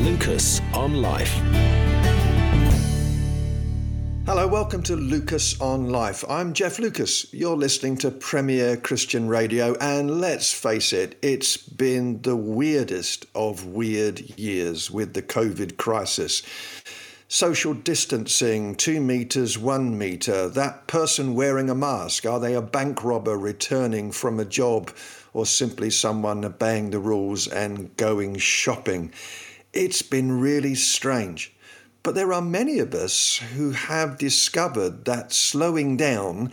Lucas on Life. Hello, welcome to Lucas on Life. I'm Jeff Lucas. You're listening to Premier Christian Radio, and let's face it, it's been the weirdest of weird years with the COVID crisis. Social distancing, two meters, one meter, that person wearing a mask, are they a bank robber returning from a job or simply someone obeying the rules and going shopping? It's been really strange. But there are many of us who have discovered that slowing down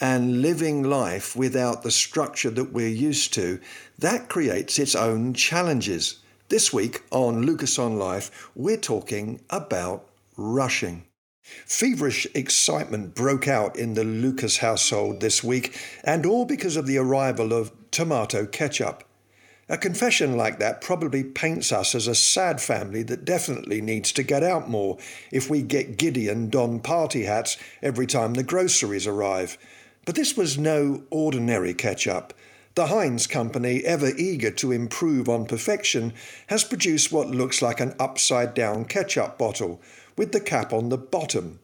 and living life without the structure that we're used to, that creates its own challenges. This week on Lucas on Life, we're talking about rushing. Feverish excitement broke out in the Lucas household this week, and all because of the arrival of tomato ketchup. A confession like that probably paints us as a sad family that definitely needs to get out more if we get giddy and don party hats every time the groceries arrive. But this was no ordinary ketchup. The Heinz company, ever eager to improve on perfection, has produced what looks like an upside down ketchup bottle, with the cap on the bottom.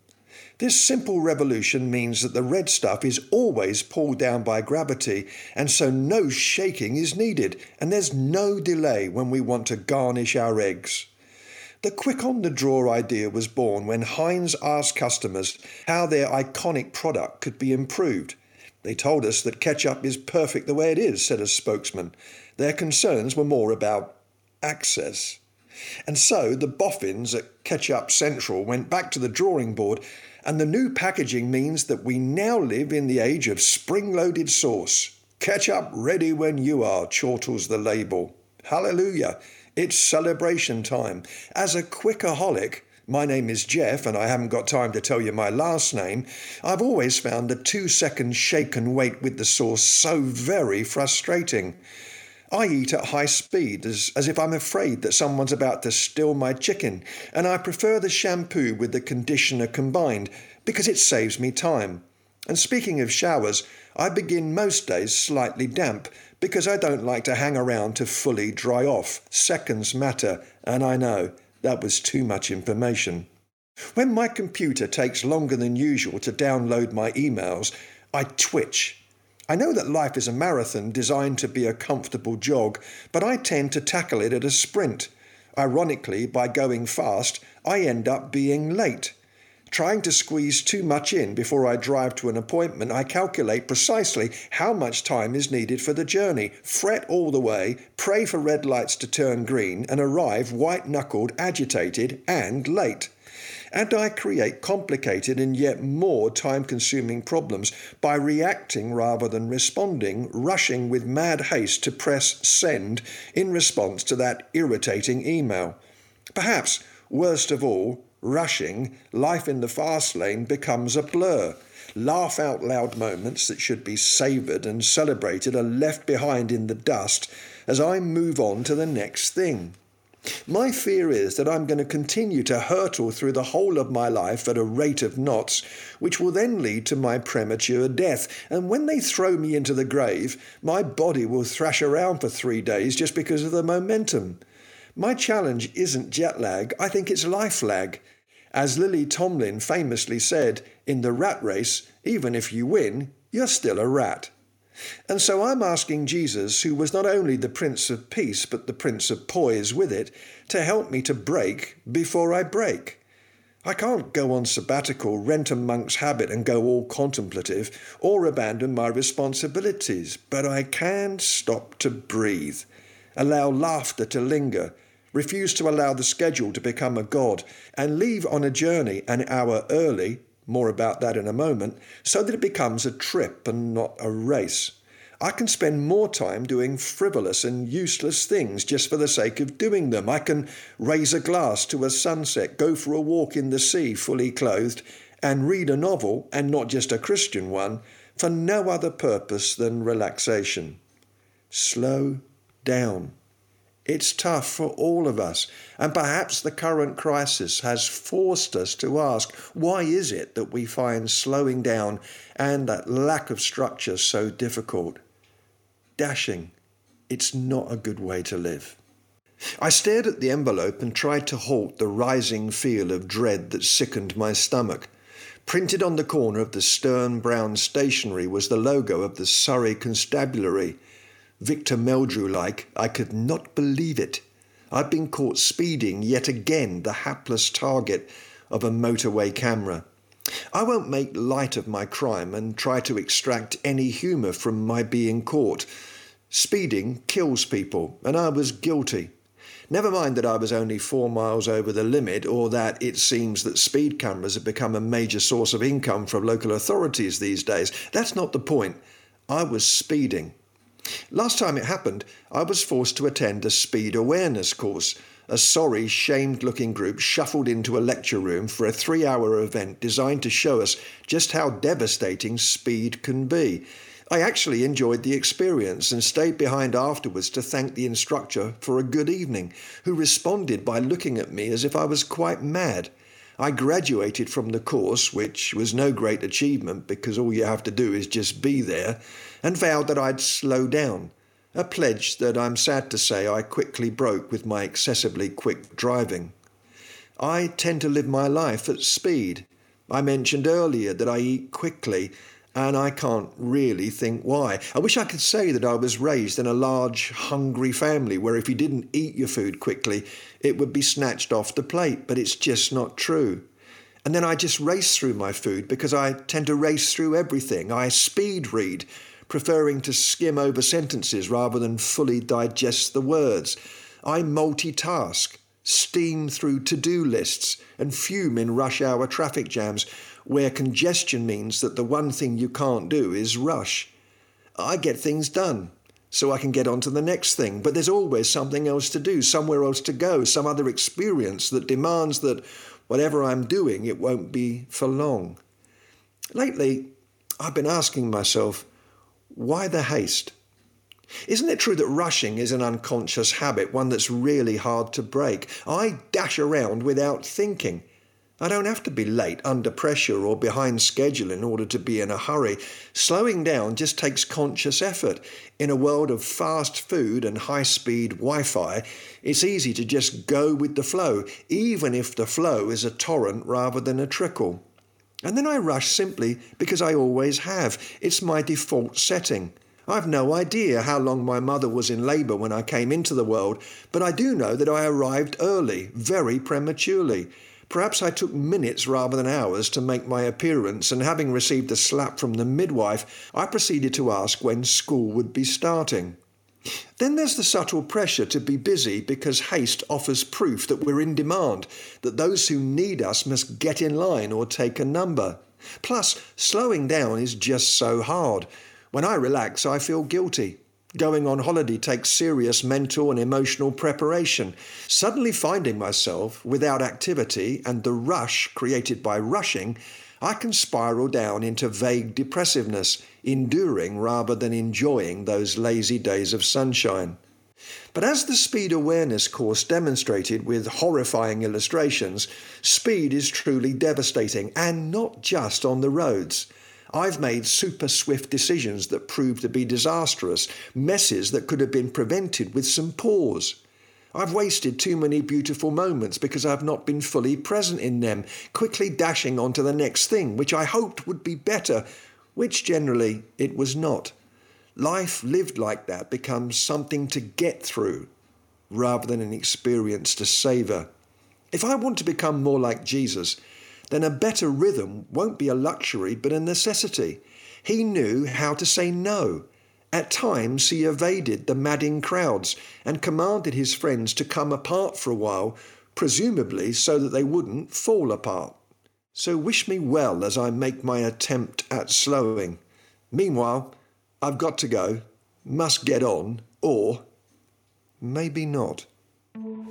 This simple revolution means that the red stuff is always pulled down by gravity, and so no shaking is needed, and there's no delay when we want to garnish our eggs. The quick on the draw idea was born when Heinz asked customers how their iconic product could be improved. They told us that ketchup is perfect the way it is, said a spokesman. Their concerns were more about access. And so the boffins at Ketchup Central went back to the drawing board and the new packaging means that we now live in the age of spring loaded sauce. Ketchup ready when you are, chortles the label. Hallelujah! It's celebration time. As a quickaholic, my name is Jeff, and I haven't got time to tell you my last name. I've always found the two second shake and wait with the sauce so very frustrating. I eat at high speed as, as if I'm afraid that someone's about to steal my chicken, and I prefer the shampoo with the conditioner combined because it saves me time. And speaking of showers, I begin most days slightly damp because I don't like to hang around to fully dry off. Seconds matter, and I know that was too much information. When my computer takes longer than usual to download my emails, I twitch I know that life is a marathon designed to be a comfortable jog, but I tend to tackle it at a sprint. Ironically, by going fast, I end up being late. Trying to squeeze too much in before I drive to an appointment, I calculate precisely how much time is needed for the journey, fret all the way, pray for red lights to turn green, and arrive white knuckled, agitated, and late and I create complicated and yet more time consuming problems by reacting rather than responding, rushing with mad haste to press send in response to that irritating email. Perhaps, worst of all, rushing, life in the fast lane becomes a blur. Laugh out loud moments that should be savoured and celebrated are left behind in the dust as I move on to the next thing. My fear is that I'm going to continue to hurtle through the whole of my life at a rate of knots, which will then lead to my premature death. And when they throw me into the grave, my body will thrash around for three days just because of the momentum. My challenge isn't jet lag, I think it's life lag. As Lily Tomlin famously said, in the rat race, even if you win, you're still a rat. And so I'm asking Jesus, who was not only the Prince of Peace, but the Prince of Poise with it, to help me to break before I break. I can't go on sabbatical, rent a monk's habit, and go all contemplative, or abandon my responsibilities, but I can stop to breathe, allow laughter to linger, refuse to allow the schedule to become a god, and leave on a journey an hour early more about that in a moment, so that it becomes a trip and not a race. I can spend more time doing frivolous and useless things just for the sake of doing them. I can raise a glass to a sunset, go for a walk in the sea fully clothed, and read a novel, and not just a Christian one, for no other purpose than relaxation. Slow down. It's tough for all of us, and perhaps the current crisis has forced us to ask why is it that we find slowing down and that lack of structure so difficult? Dashing, it's not a good way to live. I stared at the envelope and tried to halt the rising feel of dread that sickened my stomach. Printed on the corner of the stern brown stationery was the logo of the Surrey Constabulary. Victor Meldrew like, I could not believe it. I'd been caught speeding yet again, the hapless target of a motorway camera. I won't make light of my crime and try to extract any humour from my being caught. Speeding kills people, and I was guilty. Never mind that I was only four miles over the limit, or that it seems that speed cameras have become a major source of income for local authorities these days. That's not the point. I was speeding. Last time it happened, I was forced to attend a speed awareness course. A sorry, shamed looking group shuffled into a lecture room for a three hour event designed to show us just how devastating speed can be. I actually enjoyed the experience and stayed behind afterwards to thank the instructor for a good evening, who responded by looking at me as if I was quite mad. I graduated from the course, which was no great achievement because all you have to do is just be there, and vowed that I'd slow down, a pledge that I'm sad to say I quickly broke with my excessively quick driving. I tend to live my life at speed. I mentioned earlier that I eat quickly and I can't really think why. I wish I could say that I was raised in a large, hungry family where if you didn't eat your food quickly, it would be snatched off the plate, but it's just not true. And then I just race through my food because I tend to race through everything. I speed read, preferring to skim over sentences rather than fully digest the words. I multitask, steam through to do lists, and fume in rush hour traffic jams where congestion means that the one thing you can't do is rush. I get things done so I can get on to the next thing, but there's always something else to do, somewhere else to go, some other experience that demands that whatever I'm doing, it won't be for long. Lately, I've been asking myself, why the haste? Isn't it true that rushing is an unconscious habit, one that's really hard to break? I dash around without thinking. I don't have to be late, under pressure, or behind schedule in order to be in a hurry. Slowing down just takes conscious effort. In a world of fast food and high speed Wi Fi, it's easy to just go with the flow, even if the flow is a torrent rather than a trickle. And then I rush simply because I always have. It's my default setting. I've no idea how long my mother was in labour when I came into the world, but I do know that I arrived early, very prematurely. Perhaps I took minutes rather than hours to make my appearance, and having received a slap from the midwife, I proceeded to ask when school would be starting. Then there's the subtle pressure to be busy because haste offers proof that we're in demand, that those who need us must get in line or take a number. Plus, slowing down is just so hard. When I relax, I feel guilty. Going on holiday takes serious mental and emotional preparation. Suddenly finding myself without activity and the rush created by rushing, I can spiral down into vague depressiveness, enduring rather than enjoying those lazy days of sunshine. But as the speed awareness course demonstrated with horrifying illustrations, speed is truly devastating, and not just on the roads. I've made super swift decisions that proved to be disastrous, messes that could have been prevented with some pause. I've wasted too many beautiful moments because I've not been fully present in them, quickly dashing on to the next thing, which I hoped would be better, which generally it was not. Life lived like that becomes something to get through rather than an experience to savour. If I want to become more like Jesus, then a better rhythm won't be a luxury but a necessity. He knew how to say no. At times he evaded the madding crowds and commanded his friends to come apart for a while, presumably so that they wouldn't fall apart. So wish me well as I make my attempt at slowing. Meanwhile, I've got to go, must get on, or maybe not.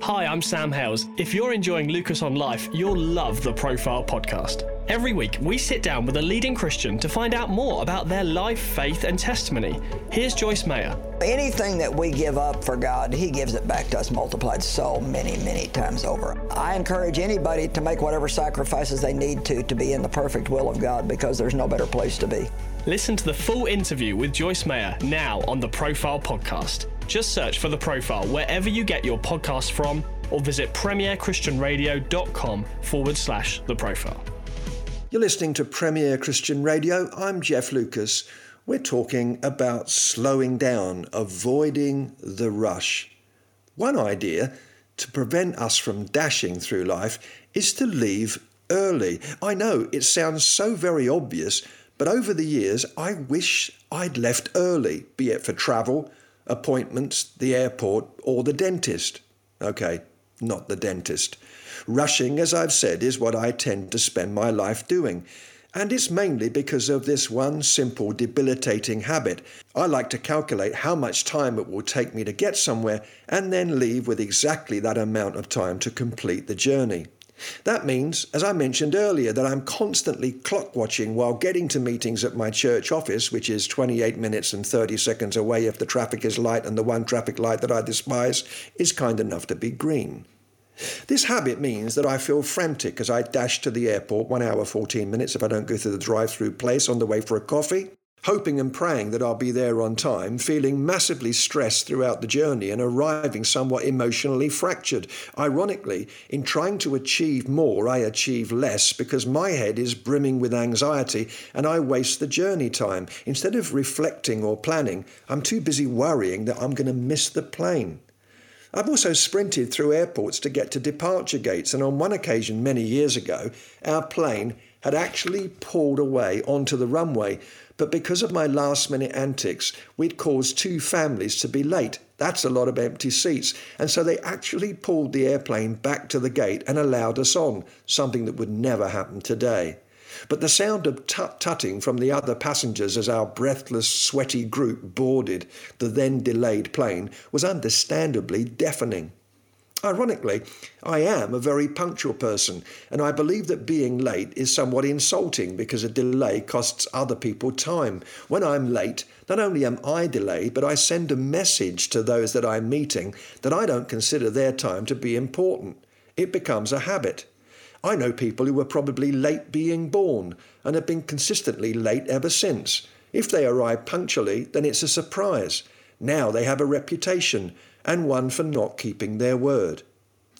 Hi, I'm Sam Hailes. If you're enjoying Lucas on Life, you'll love the Profile podcast. Every week, we sit down with a leading Christian to find out more about their life, faith, and testimony. Here's Joyce Meyer. Anything that we give up for God, He gives it back to us multiplied so many, many times over. I encourage anybody to make whatever sacrifices they need to to be in the perfect will of God because there's no better place to be. Listen to the full interview with Joyce Meyer now on the Profile podcast. Just search for The Profile wherever you get your podcast from or visit premierchristianradio.com forward slash The Profile. You're listening to Premier Christian Radio. I'm Jeff Lucas. We're talking about slowing down, avoiding the rush. One idea to prevent us from dashing through life is to leave early. I know it sounds so very obvious, but over the years, I wish I'd left early, be it for travel, appointments, the airport, or the dentist. Okay, not the dentist. Rushing, as I've said, is what I tend to spend my life doing. And it's mainly because of this one simple debilitating habit. I like to calculate how much time it will take me to get somewhere and then leave with exactly that amount of time to complete the journey. That means, as I mentioned earlier, that I'm constantly clock watching while getting to meetings at my church office, which is 28 minutes and 30 seconds away if the traffic is light and the one traffic light that I despise is kind enough to be green. This habit means that I feel frantic as I dash to the airport one hour 14 minutes if I don't go through the drive through place on the way for a coffee, hoping and praying that I'll be there on time, feeling massively stressed throughout the journey and arriving somewhat emotionally fractured. Ironically, in trying to achieve more, I achieve less because my head is brimming with anxiety and I waste the journey time. Instead of reflecting or planning, I'm too busy worrying that I'm going to miss the plane. I've also sprinted through airports to get to departure gates, and on one occasion many years ago, our plane had actually pulled away onto the runway. But because of my last minute antics, we'd caused two families to be late. That's a lot of empty seats. And so they actually pulled the airplane back to the gate and allowed us on, something that would never happen today. But the sound of tut tutting from the other passengers as our breathless, sweaty group boarded the then delayed plane was understandably deafening. Ironically, I am a very punctual person, and I believe that being late is somewhat insulting because a delay costs other people time. When I'm late, not only am I delayed, but I send a message to those that I'm meeting that I don't consider their time to be important. It becomes a habit. I know people who were probably late being born and have been consistently late ever since. If they arrive punctually, then it's a surprise. Now they have a reputation and one for not keeping their word.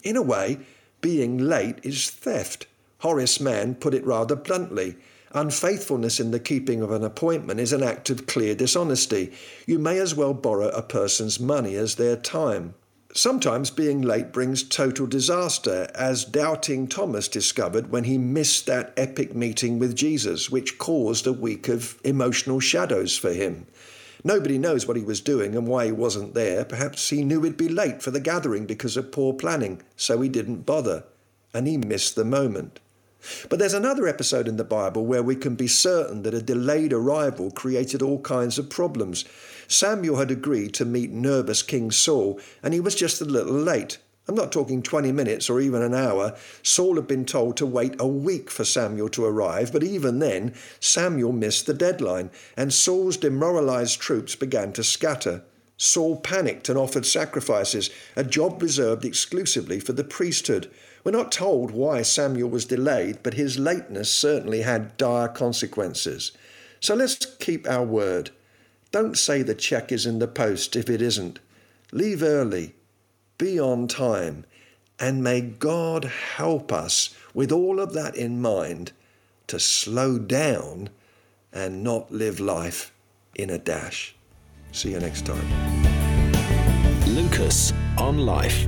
In a way, being late is theft. Horace Mann put it rather bluntly. Unfaithfulness in the keeping of an appointment is an act of clear dishonesty. You may as well borrow a person's money as their time. Sometimes being late brings total disaster, as doubting Thomas discovered when he missed that epic meeting with Jesus, which caused a week of emotional shadows for him. Nobody knows what he was doing and why he wasn't there. Perhaps he knew he'd be late for the gathering because of poor planning, so he didn't bother, and he missed the moment. But there's another episode in the Bible where we can be certain that a delayed arrival created all kinds of problems. Samuel had agreed to meet nervous King Saul, and he was just a little late. I'm not talking 20 minutes or even an hour. Saul had been told to wait a week for Samuel to arrive, but even then, Samuel missed the deadline, and Saul's demoralized troops began to scatter. Saul panicked and offered sacrifices, a job reserved exclusively for the priesthood. We're not told why Samuel was delayed, but his lateness certainly had dire consequences. So let's keep our word. Don't say the check is in the post if it isn't. Leave early, be on time, and may God help us with all of that in mind to slow down and not live life in a dash. See you next time. Lucas on Life.